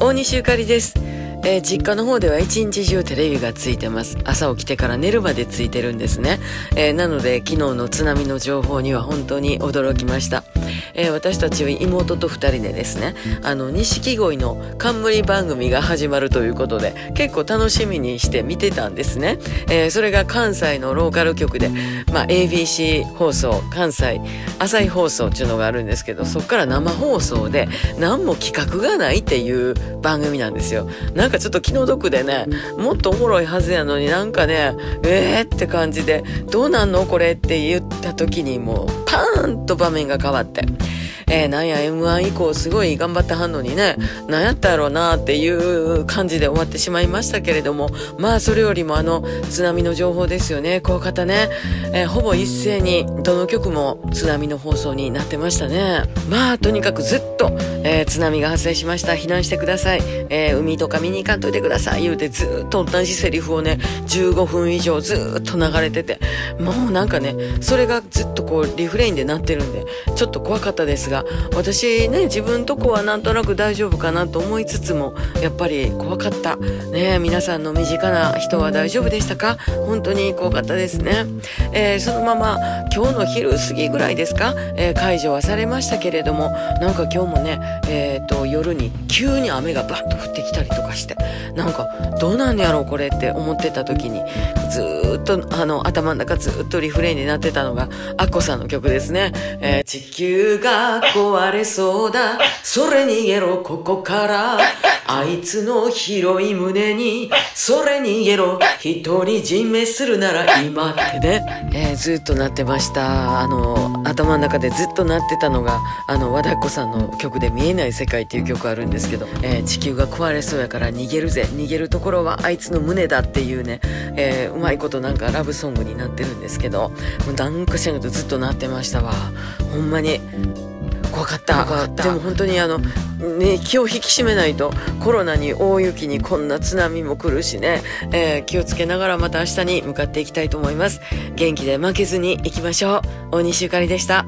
大西ゆかりです。えー実家の方では一日中テレビがついてます。朝起きてから寝るまでついてるんですね。えーなので昨日の津波の情報には本当に驚きました。えー私たちは妹と二人でですね、あの、錦鯉の冠番組が始まるということで、結構楽しみにして見てたんですね。えそれが関西のローカル局で、まあ ABC 放送、関西朝日放送っていうのがあるんですけど、そっから生放送で何も企画がないっていう番組なんですよ。なんかちょっと気の毒でね、もっとおもろいはずやのになんかね、えーって感じで、どうなんのこれって言った時にもうパーンと場面が変わって。えーなんや M1 以降すごい頑張ってはんのにね、なんやったやろうなっていう感じで終わってしまいましたけれども、まあそれよりもあの津波の情報ですよね、怖かったね。えーほぼ一斉にどの局も津波の放送になってましたね。まあとにかくずっと、えー津波が発生しました。避難してください。えー海とか見に行かんといてください。言うてずっと同じセリフをね、15分以上ずっと流れてて、もうなんかね、それがずっとこうリフレインでなってるんで、ちょっと怖かったですが、私ね、自分とこはなんとなく大丈夫かなと思いつつも、やっぱり怖かった。ね皆さんの身近な人は大丈夫でしたか？本当に怖かったですね。えーそのまま今日の昼過ぎぐらいですか、えー解除はされましたけれども、なんか今日もね、えーと、夜に急に雨がバッと降ってきたりとかして、なんかどうなんやろうこれって思ってた時に、ずっとあの頭の中ずっとリフレインになってたのが、アッコさんの曲ですね。えー地球が壊れそうだ、それ逃げろここから、あいつの広い胸に、それ逃げろ、一人人命するなら今ってね、えーずっとなってました。あの、頭の中でずっとなってたのが、あの、和田っ子さんの曲で見えない世界っていう曲あるんですけど、えー地球が壊れそうやから逃げるぜ、逃げるところはあいつの胸だっていうね、えーうまいことなんかラブソングになってるんですけど、もうなんかしらんけどずっとなってましたわ。ほんまに。怖かったでも本当にあの、ね、気を引き締めないとコロナに大雪にこんな津波も来るしね、えー気をつけながらまた明日に向かっていきたいと思います。元気で負けずにいきましょう。大西ゆかりでした。